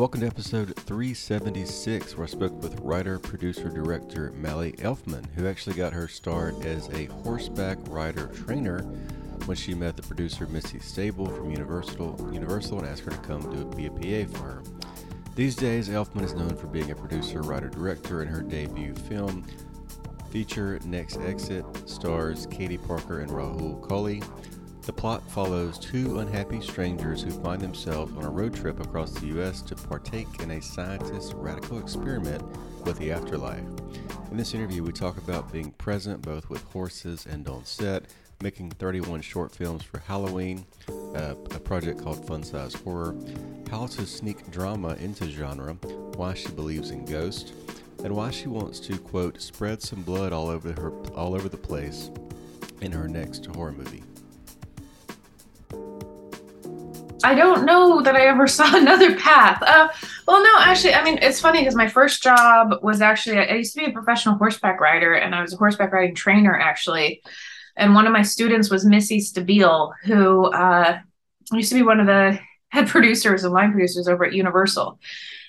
Welcome to episode 376, where I spoke with writer, producer, director Mali Elfman, who actually got her start as a horseback rider trainer when she met the producer Missy Stable from Universal, Universal and asked her to come to be a PA for her. These days, Elfman is known for being a producer, writer, director, in her debut film feature Next Exit stars Katie Parker and Rahul Kohli. The plot follows two unhappy strangers who find themselves on a road trip across the U.S. to partake in a scientist's radical experiment with the afterlife. In this interview, we talk about being present both with horses and on set, making 31 short films for Halloween, uh, a project called Fun Size Horror, how to sneak drama into genre, why she believes in ghosts, and why she wants to quote spread some blood all over her all over the place in her next horror movie. I don't know that I ever saw another path. Uh, well, no, actually, I mean, it's funny because my first job was actually, I used to be a professional horseback rider and I was a horseback riding trainer, actually. And one of my students was Missy Stabile, who uh, used to be one of the head producers and line producers over at Universal.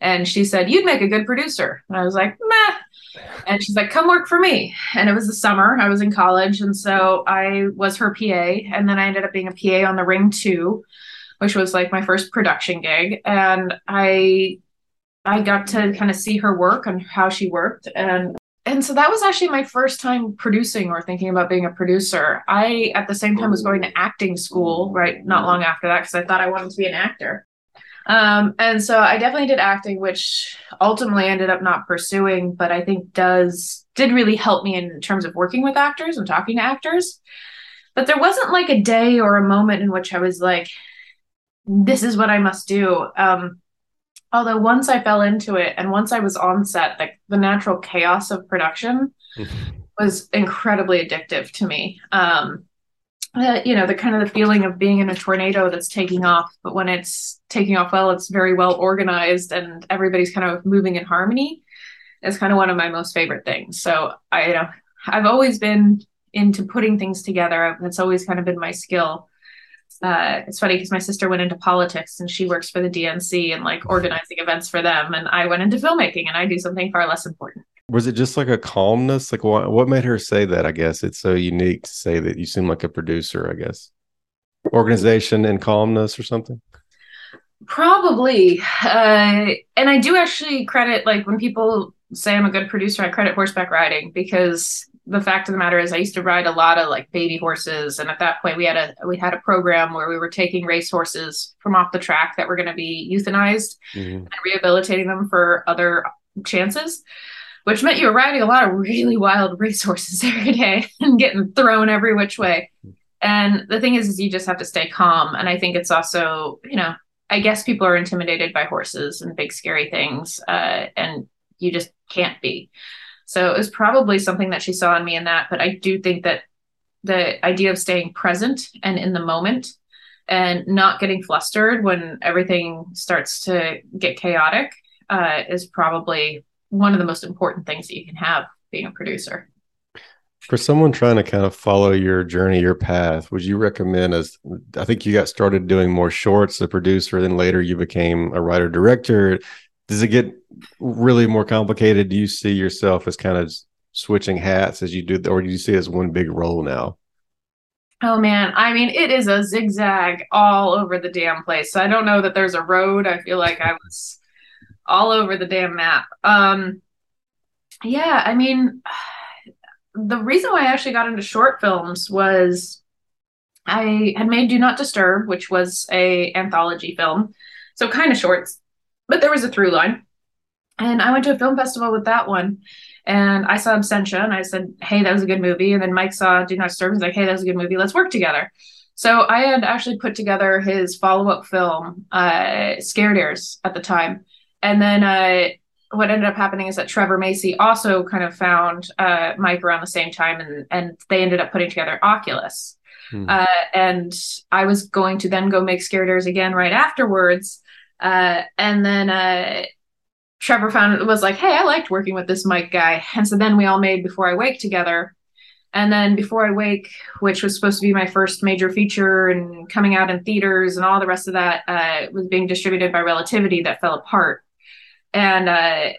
And she said, You'd make a good producer. And I was like, Meh. And she's like, Come work for me. And it was the summer. I was in college. And so I was her PA. And then I ended up being a PA on The Ring 2 which was like my first production gig and i i got to kind of see her work and how she worked and and so that was actually my first time producing or thinking about being a producer. I at the same time was going to acting school right not long after that because i thought i wanted to be an actor. Um, and so i definitely did acting which ultimately ended up not pursuing but i think does did really help me in terms of working with actors and talking to actors. But there wasn't like a day or a moment in which i was like this is what I must do. Um, although once I fell into it and once I was on set, like the natural chaos of production was incredibly addictive to me. Um, uh, you know, the kind of the feeling of being in a tornado that's taking off, but when it's taking off well, it's very well organized and everybody's kind of moving in harmony. Is kind of one of my most favorite things. So I, you know, I've always been into putting things together. That's always kind of been my skill uh, it's funny because my sister went into politics and she works for the DNC and like mm-hmm. organizing events for them, and I went into filmmaking and I do something far less important. Was it just like a calmness? Like what? What made her say that? I guess it's so unique to say that you seem like a producer. I guess organization and calmness or something. Probably, uh, and I do actually credit like when people say I'm a good producer, I credit horseback riding because the fact of the matter is I used to ride a lot of like baby horses and at that point we had a we had a program where we were taking race horses from off the track that were going to be euthanized mm-hmm. and rehabilitating them for other chances which meant you were riding a lot of really wild race horses every day and getting thrown every which way and the thing is is you just have to stay calm and I think it's also you know I guess people are intimidated by horses and big scary things uh, and you just can't be so it was probably something that she saw in me in that. But I do think that the idea of staying present and in the moment and not getting flustered when everything starts to get chaotic uh, is probably one of the most important things that you can have being a producer. For someone trying to kind of follow your journey, your path, would you recommend as I think you got started doing more shorts, a producer, then later you became a writer director does it get really more complicated? Do you see yourself as kind of switching hats as you do, or do you see it as one big role now? Oh man, I mean, it is a zigzag all over the damn place. So I don't know that there's a road. I feel like I was all over the damn map. Um, yeah, I mean, the reason why I actually got into short films was I had made Do Not Disturb, which was a anthology film, so kind of shorts but there was a through line. And I went to a film festival with that one. And I saw Absentia and I said, Hey, that was a good movie. And then Mike saw Do Not Disturb. He's like, Hey, that was a good movie. Let's work together. So I had actually put together his follow up film, uh, Scared Ears, at the time. And then uh, what ended up happening is that Trevor Macy also kind of found uh, Mike around the same time, and, and they ended up putting together Oculus. Hmm. Uh, and I was going to then go make Scared Ears again right afterwards. Uh, and then uh, Trevor found was like, hey, I liked working with this Mike guy. And so then we all made Before I Wake together. And then Before I Wake, which was supposed to be my first major feature and coming out in theaters and all the rest of that, uh, was being distributed by Relativity that fell apart. And uh,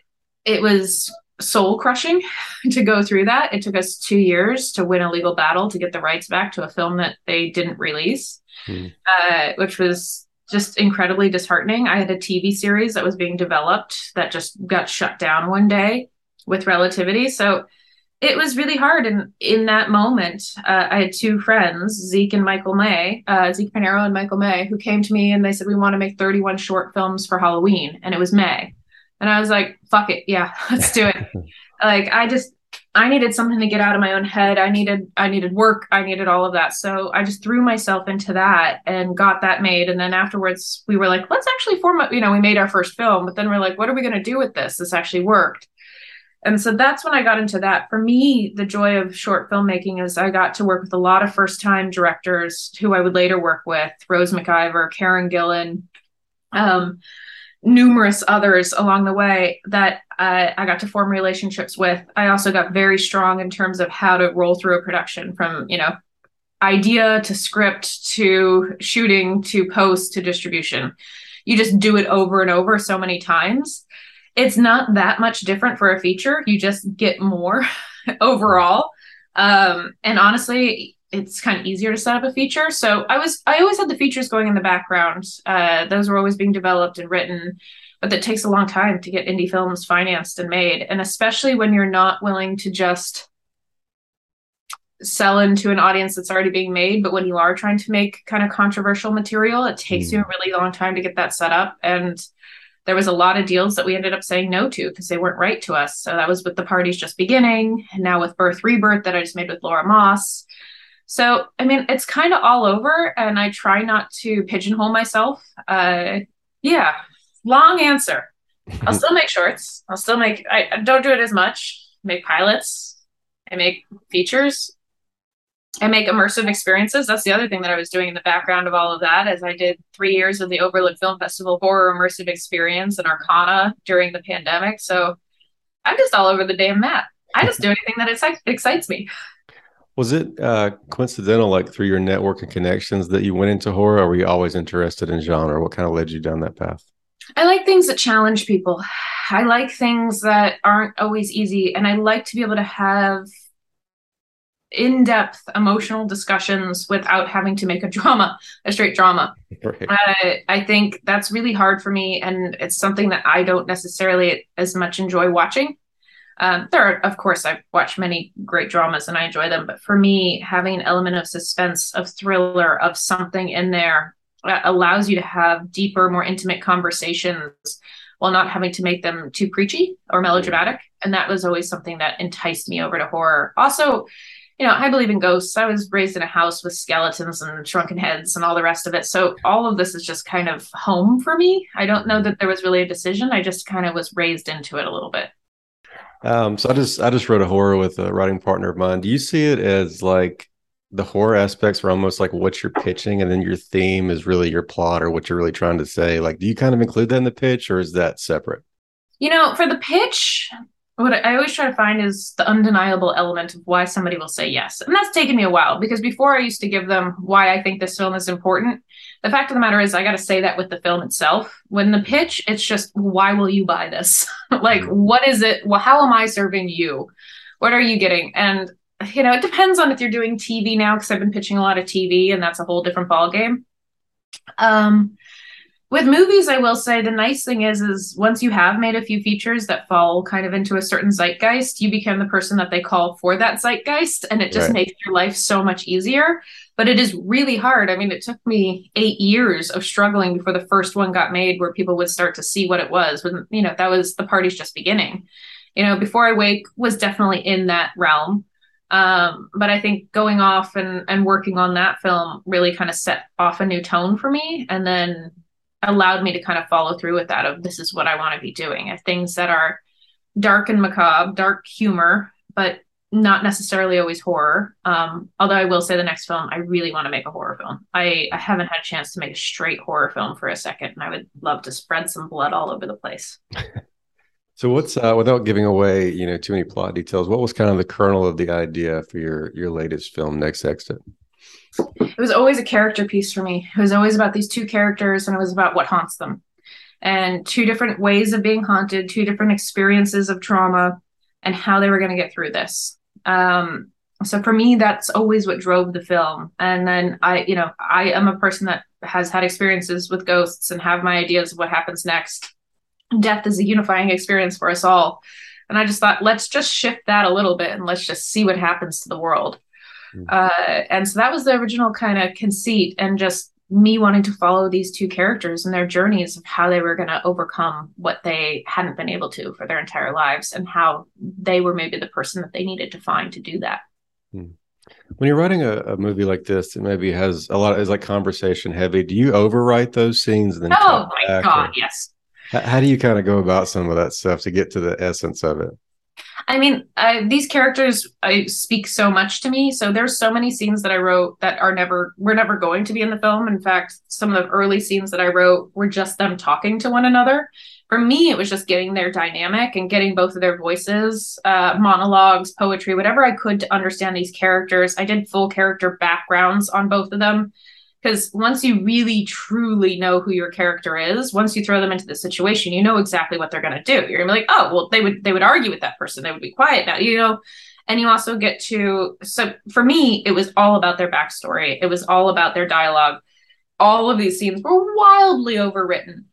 it was soul crushing to go through that. It took us two years to win a legal battle to get the rights back to a film that they didn't release, hmm. uh, which was just incredibly disheartening. I had a TV series that was being developed that just got shut down one day with Relativity. So it was really hard. And in that moment, uh, I had two friends, Zeke and Michael May, uh, Zeke Pinheiro and Michael May, who came to me and they said, We want to make 31 short films for Halloween. And it was May. And I was like, Fuck it. Yeah, let's do it. like, I just, I needed something to get out of my own head. I needed I needed work. I needed all of that. So I just threw myself into that and got that made. And then afterwards we were like, let's actually form a, you know, we made our first film, but then we're like, what are we going to do with this? This actually worked. And so that's when I got into that. For me, the joy of short filmmaking is I got to work with a lot of first time directors who I would later work with Rose McIver, Karen Gillan, um, numerous others along the way that uh, I got to form relationships with. I also got very strong in terms of how to roll through a production from, you know, idea to script to shooting to post to distribution. You just do it over and over so many times it's not that much different for a feature. You just get more overall. Um, and honestly, it's kind of easier to set up a feature. So I was I always had the features going in the background. Uh, those were always being developed and written, but that takes a long time to get indie films financed and made. And especially when you're not willing to just sell into an audience that's already being made, but when you are trying to make kind of controversial material, it takes mm. you a really long time to get that set up. And there was a lot of deals that we ended up saying no to because they weren't right to us. So that was with the Party's Just Beginning, and now with Birth Rebirth that I just made with Laura Moss. So I mean, it's kind of all over, and I try not to pigeonhole myself. Uh, yeah, long answer. I'll still make shorts. I'll still make. I, I don't do it as much. Make pilots. I make features. I make immersive experiences. That's the other thing that I was doing in the background of all of that, as I did three years of the Overlook Film Festival horror immersive experience and Arcana during the pandemic. So I'm just all over the damn map. I just do anything that excites me. Was it uh, coincidental, like through your network and connections, that you went into horror, or were you always interested in genre? What kind of led you down that path? I like things that challenge people. I like things that aren't always easy, and I like to be able to have in-depth emotional discussions without having to make a drama a straight drama right. uh, i think that's really hard for me and it's something that i don't necessarily as much enjoy watching um, there are of course i've watched many great dramas and i enjoy them but for me having an element of suspense of thriller of something in there allows you to have deeper more intimate conversations while not having to make them too preachy or melodramatic and that was always something that enticed me over to horror also you know, I believe in ghosts. I was raised in a house with skeletons and shrunken heads and all the rest of it. So all of this is just kind of home for me. I don't know that there was really a decision. I just kind of was raised into it a little bit. Um, so I just I just wrote a horror with a writing partner of mine. Do you see it as like the horror aspects are almost like what you're pitching, and then your theme is really your plot or what you're really trying to say? Like, do you kind of include that in the pitch, or is that separate? You know, for the pitch, what I always try to find is the undeniable element of why somebody will say yes. And that's taken me a while because before I used to give them why I think this film is important. The fact of the matter is, I got to say that with the film itself. When the pitch, it's just, why will you buy this? like, mm-hmm. what is it? Well, how am I serving you? What are you getting? And, you know, it depends on if you're doing TV now, because I've been pitching a lot of TV and that's a whole different ballgame. Um, with movies i will say the nice thing is is once you have made a few features that fall kind of into a certain zeitgeist you become the person that they call for that zeitgeist and it just right. makes your life so much easier. But it is really hard. I mean it took me eight years of struggling before the first one got made where people would start to see what it was when you know that was the party's just beginning. You know before i wake was definitely in that realm. Um, but I think going off and, and working on that film really kind of set off a new tone for me. And then allowed me to kind of follow through with that of this is what I want to be doing. Things that are dark and macabre, dark humor, but not necessarily always horror. Um, although I will say the next film, I really want to make a horror film. I, I haven't had a chance to make a straight horror film for a second, and I would love to spread some blood all over the place. so, what's uh, without giving away, you know, too many plot details? What was kind of the kernel of the idea for your your latest film, Next Exit? It was always a character piece for me. It was always about these two characters, and it was about what haunts them, and two different ways of being haunted, two different experiences of trauma, and how they were going to get through this um, so for me, that's always what drove the film. And then I, you know, I am a person that has had experiences with ghosts and have my ideas of what happens next. Death is a unifying experience for us all. And I just thought, let's just shift that a little bit and let's just see what happens to the world. Mm-hmm. Uh, and so that was the original kind of conceit and just me wanting to follow these two characters and their journeys of how they were going to overcome what they hadn't been able to for their entire lives and how they were maybe the person that they needed to find to do that. Hmm. When you're writing a, a, movie like this, it maybe has a lot of, is like conversation heavy. Do you overwrite those scenes? And then oh my God, or, yes. How do you kind of go about some of that stuff to get to the essence of it? I mean, these characters I speak so much to me. So there's so many scenes that I wrote that are never were never going to be in the film. In fact, some of the early scenes that I wrote were just them talking to one another. For me, it was just getting their dynamic and getting both of their voices, uh, monologues, poetry, whatever I could to understand these characters. I did full character backgrounds on both of them because once you really truly know who your character is once you throw them into the situation you know exactly what they're going to do. You're going to be like oh well they would they would argue with that person. They would be quiet now you know? And you also get to so for me it was all about their backstory. It was all about their dialogue. All of these scenes were wildly overwritten.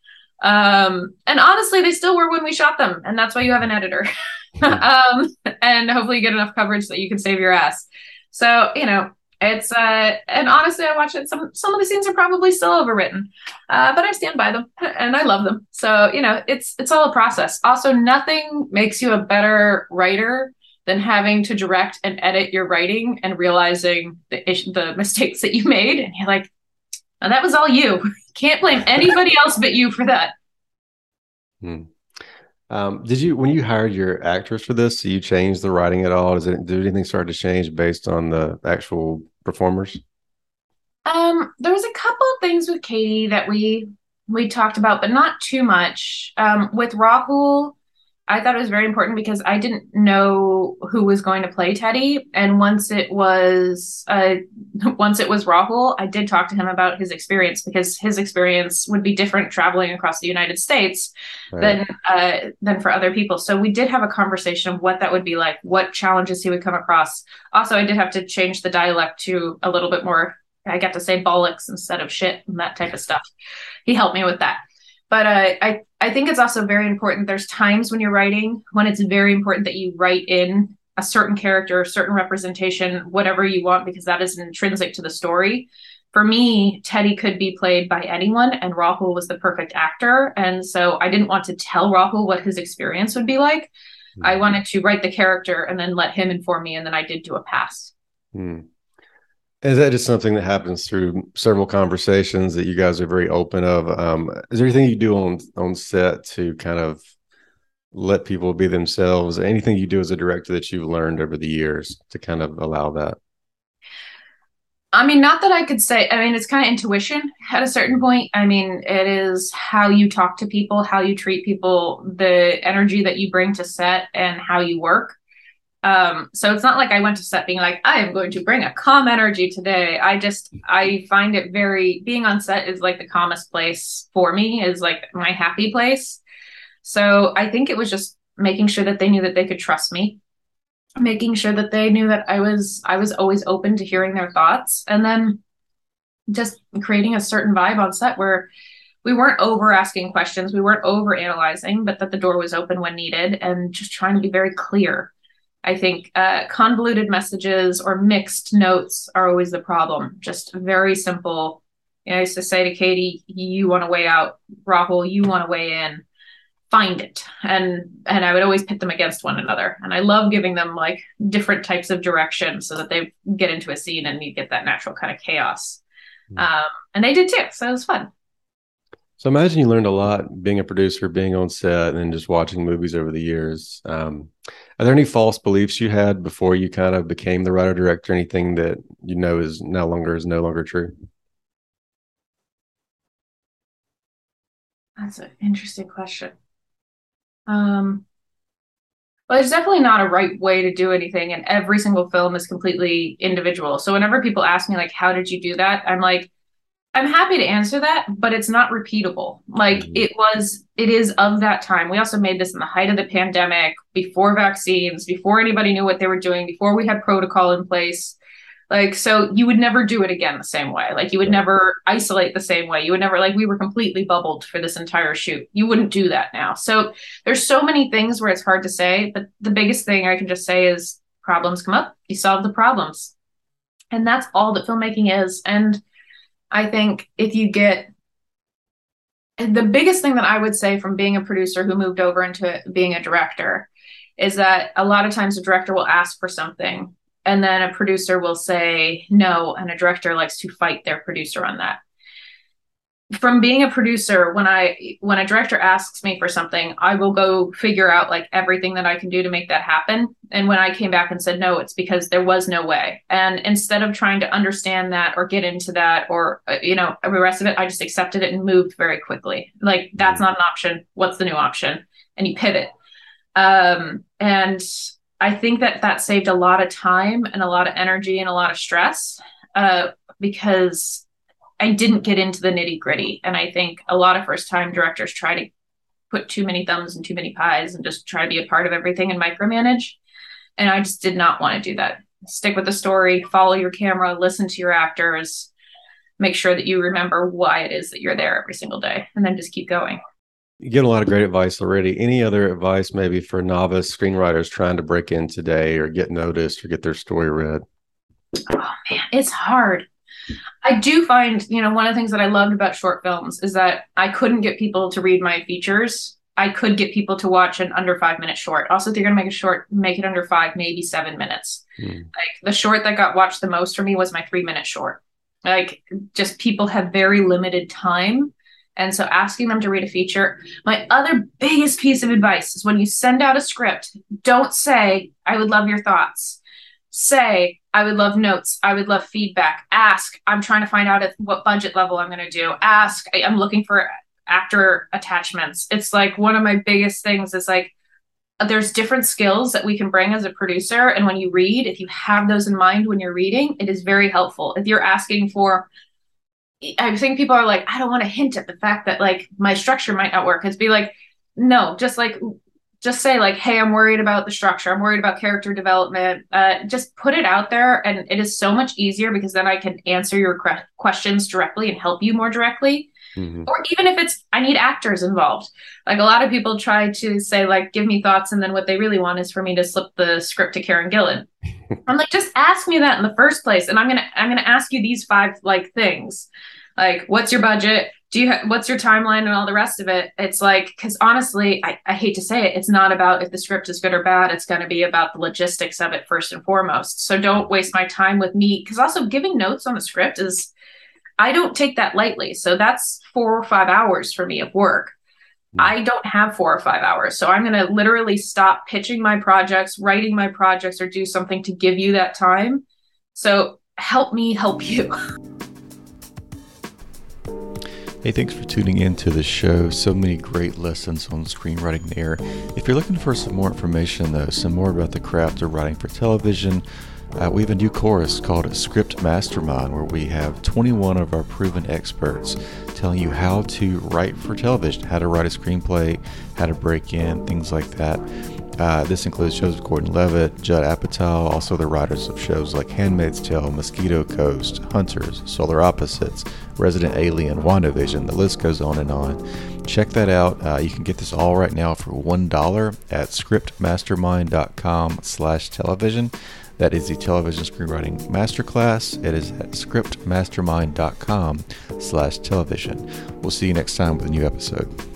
Um and honestly they still were when we shot them and that's why you have an editor. Um and hopefully you get enough coverage that you can save your ass. So you know it's uh, and honestly, I watch it. Some some of the scenes are probably still overwritten, uh, but I stand by them and I love them. So you know, it's it's all a process. Also, nothing makes you a better writer than having to direct and edit your writing and realizing the issue, the mistakes that you made, and you're like, that was all you. Can't blame anybody else but you for that. Hmm. Um, did you when you hired your actors for this? Do you change the writing at all? Does it did anything start to change based on the actual performers? Um, there was a couple of things with Katie that we we talked about, but not too much. Um, with Rahul, I thought it was very important because I didn't know who was going to play Teddy, and once it was uh, once it was Rahul, I did talk to him about his experience because his experience would be different traveling across the United States right. than uh, than for other people. So we did have a conversation of what that would be like, what challenges he would come across. Also, I did have to change the dialect to a little bit more. I got to say bollocks instead of shit and that type of stuff. He helped me with that but uh, I I think it's also very important. There's times when you're writing when it's very important that you write in a certain character, a certain representation, whatever you want, because that is intrinsic to the story. For me, Teddy could be played by anyone, and Rahul was the perfect actor. And so I didn't want to tell Rahul what his experience would be like. Mm-hmm. I wanted to write the character and then let him inform me, and then I did do a pass. Mm. Is that just something that happens through several conversations that you guys are very open of? Um, is there anything you do on on set to kind of let people be themselves? Anything you do as a director that you've learned over the years to kind of allow that? I mean, not that I could say. I mean, it's kind of intuition at a certain point. I mean, it is how you talk to people, how you treat people, the energy that you bring to set, and how you work. Um, so it's not like I went to set being like, I am going to bring a calm energy today. I just I find it very being on set is like the calmest place for me, is like my happy place. So I think it was just making sure that they knew that they could trust me, making sure that they knew that I was I was always open to hearing their thoughts, and then just creating a certain vibe on set where we weren't over asking questions, we weren't over analyzing, but that the door was open when needed and just trying to be very clear I think uh, convoluted messages or mixed notes are always the problem. Just very simple. You know, I used to say to Katie, you want to weigh out, Rahul, you want to weigh in. find it and and i would always pit them against one another and i love giving them like different types of direction so that they get into a scene and you get that natural kind of chaos mm. um, and they did too so it was fun so imagine you learned a lot being a producer being on set and just watching movies over the years um, are there any false beliefs you had before you kind of became the writer director anything that you know is no longer is no longer true that's an interesting question um, well, there's definitely not a right way to do anything, and every single film is completely individual. So whenever people ask me like, "How did you do that?" I'm like, I'm happy to answer that, but it's not repeatable. Like mm-hmm. it was, it is of that time. We also made this in the height of the pandemic, before vaccines, before anybody knew what they were doing, before we had protocol in place. Like, so you would never do it again the same way. Like, you would never isolate the same way. You would never, like, we were completely bubbled for this entire shoot. You wouldn't do that now. So there's so many things where it's hard to say. But the biggest thing I can just say is problems come up, you solve the problems. And that's all that filmmaking is. And I think if you get the biggest thing that I would say from being a producer who moved over into being a director is that a lot of times a director will ask for something and then a producer will say no and a director likes to fight their producer on that from being a producer when i when a director asks me for something i will go figure out like everything that i can do to make that happen. And when i came back and said no it's because there was no way. And instead of trying to understand that or get into that or uh, you know the rest of it i just accepted it and moved very quickly. Like that's not an option. What's the new option? And you pivot. Um and I think that that saved a lot of time and a lot of energy and a lot of stress uh, because I didn't get into the nitty gritty. And I think a lot of first time directors try to put too many thumbs and too many pies and just try to be a part of everything and micromanage. And I just did not want to do that. Stick with the story, follow your camera, listen to your actors, make sure that you remember why it is that you're there every single day, and then just keep going you get a lot of great advice already. Any other advice maybe for novice screenwriters trying to break in today or get noticed or get their story read? Oh man, it's hard. I do find, you know, one of the things that I loved about short films is that I couldn't get people to read my features. I could get people to watch an under five minute short. Also, if you're gonna make a short, make it under five, maybe seven minutes. Hmm. Like the short that got watched the most for me was my three minute short. Like just people have very limited time and so asking them to read a feature. My other biggest piece of advice is when you send out a script, don't say, I would love your thoughts. Say, I would love notes. I would love feedback. Ask, I'm trying to find out at what budget level I'm going to do. Ask, I'm looking for actor attachments. It's like one of my biggest things is like, uh, there's different skills that we can bring as a producer. And when you read, if you have those in mind when you're reading, it is very helpful. If you're asking for I think people are like, I don't want to hint at the fact that like my structure might not work. It's be like, no, just like just say like, hey, I'm worried about the structure. I'm worried about character development. Uh, just put it out there, and it is so much easier because then I can answer your questions directly and help you more directly. Mm-hmm. Or even if it's I need actors involved. Like a lot of people try to say like, give me thoughts, and then what they really want is for me to slip the script to Karen Gillan. I'm like, just ask me that in the first place, and I'm gonna I'm gonna ask you these five like things, like what's your budget? Do you ha- what's your timeline and all the rest of it? It's like because honestly, I, I hate to say it, it's not about if the script is good or bad. It's going to be about the logistics of it first and foremost. So don't waste my time with me because also giving notes on the script is I don't take that lightly. So that's four or five hours for me of work. Hmm. I don't have four or five hours. So I'm going to literally stop pitching my projects, writing my projects, or do something to give you that time. So help me help you. Hey, thanks for tuning in to the show. So many great lessons on screenwriting there. If you're looking for some more information, though, some more about the craft of writing for television, uh, we have a new course called Script Mastermind, where we have 21 of our proven experts telling you how to write for television, how to write a screenplay, how to break in, things like that. Uh, this includes Joseph Gordon-Levitt, Judd Apatow, also the writers of shows like Handmaid's Tale, Mosquito Coast, Hunters, Solar Opposites, Resident Alien, WandaVision. The list goes on and on. Check that out. Uh, you can get this all right now for $1 at scriptmastermind.com slash television. That is the television screenwriting masterclass. It is at scriptmastermind.com slash television. We'll see you next time with a new episode.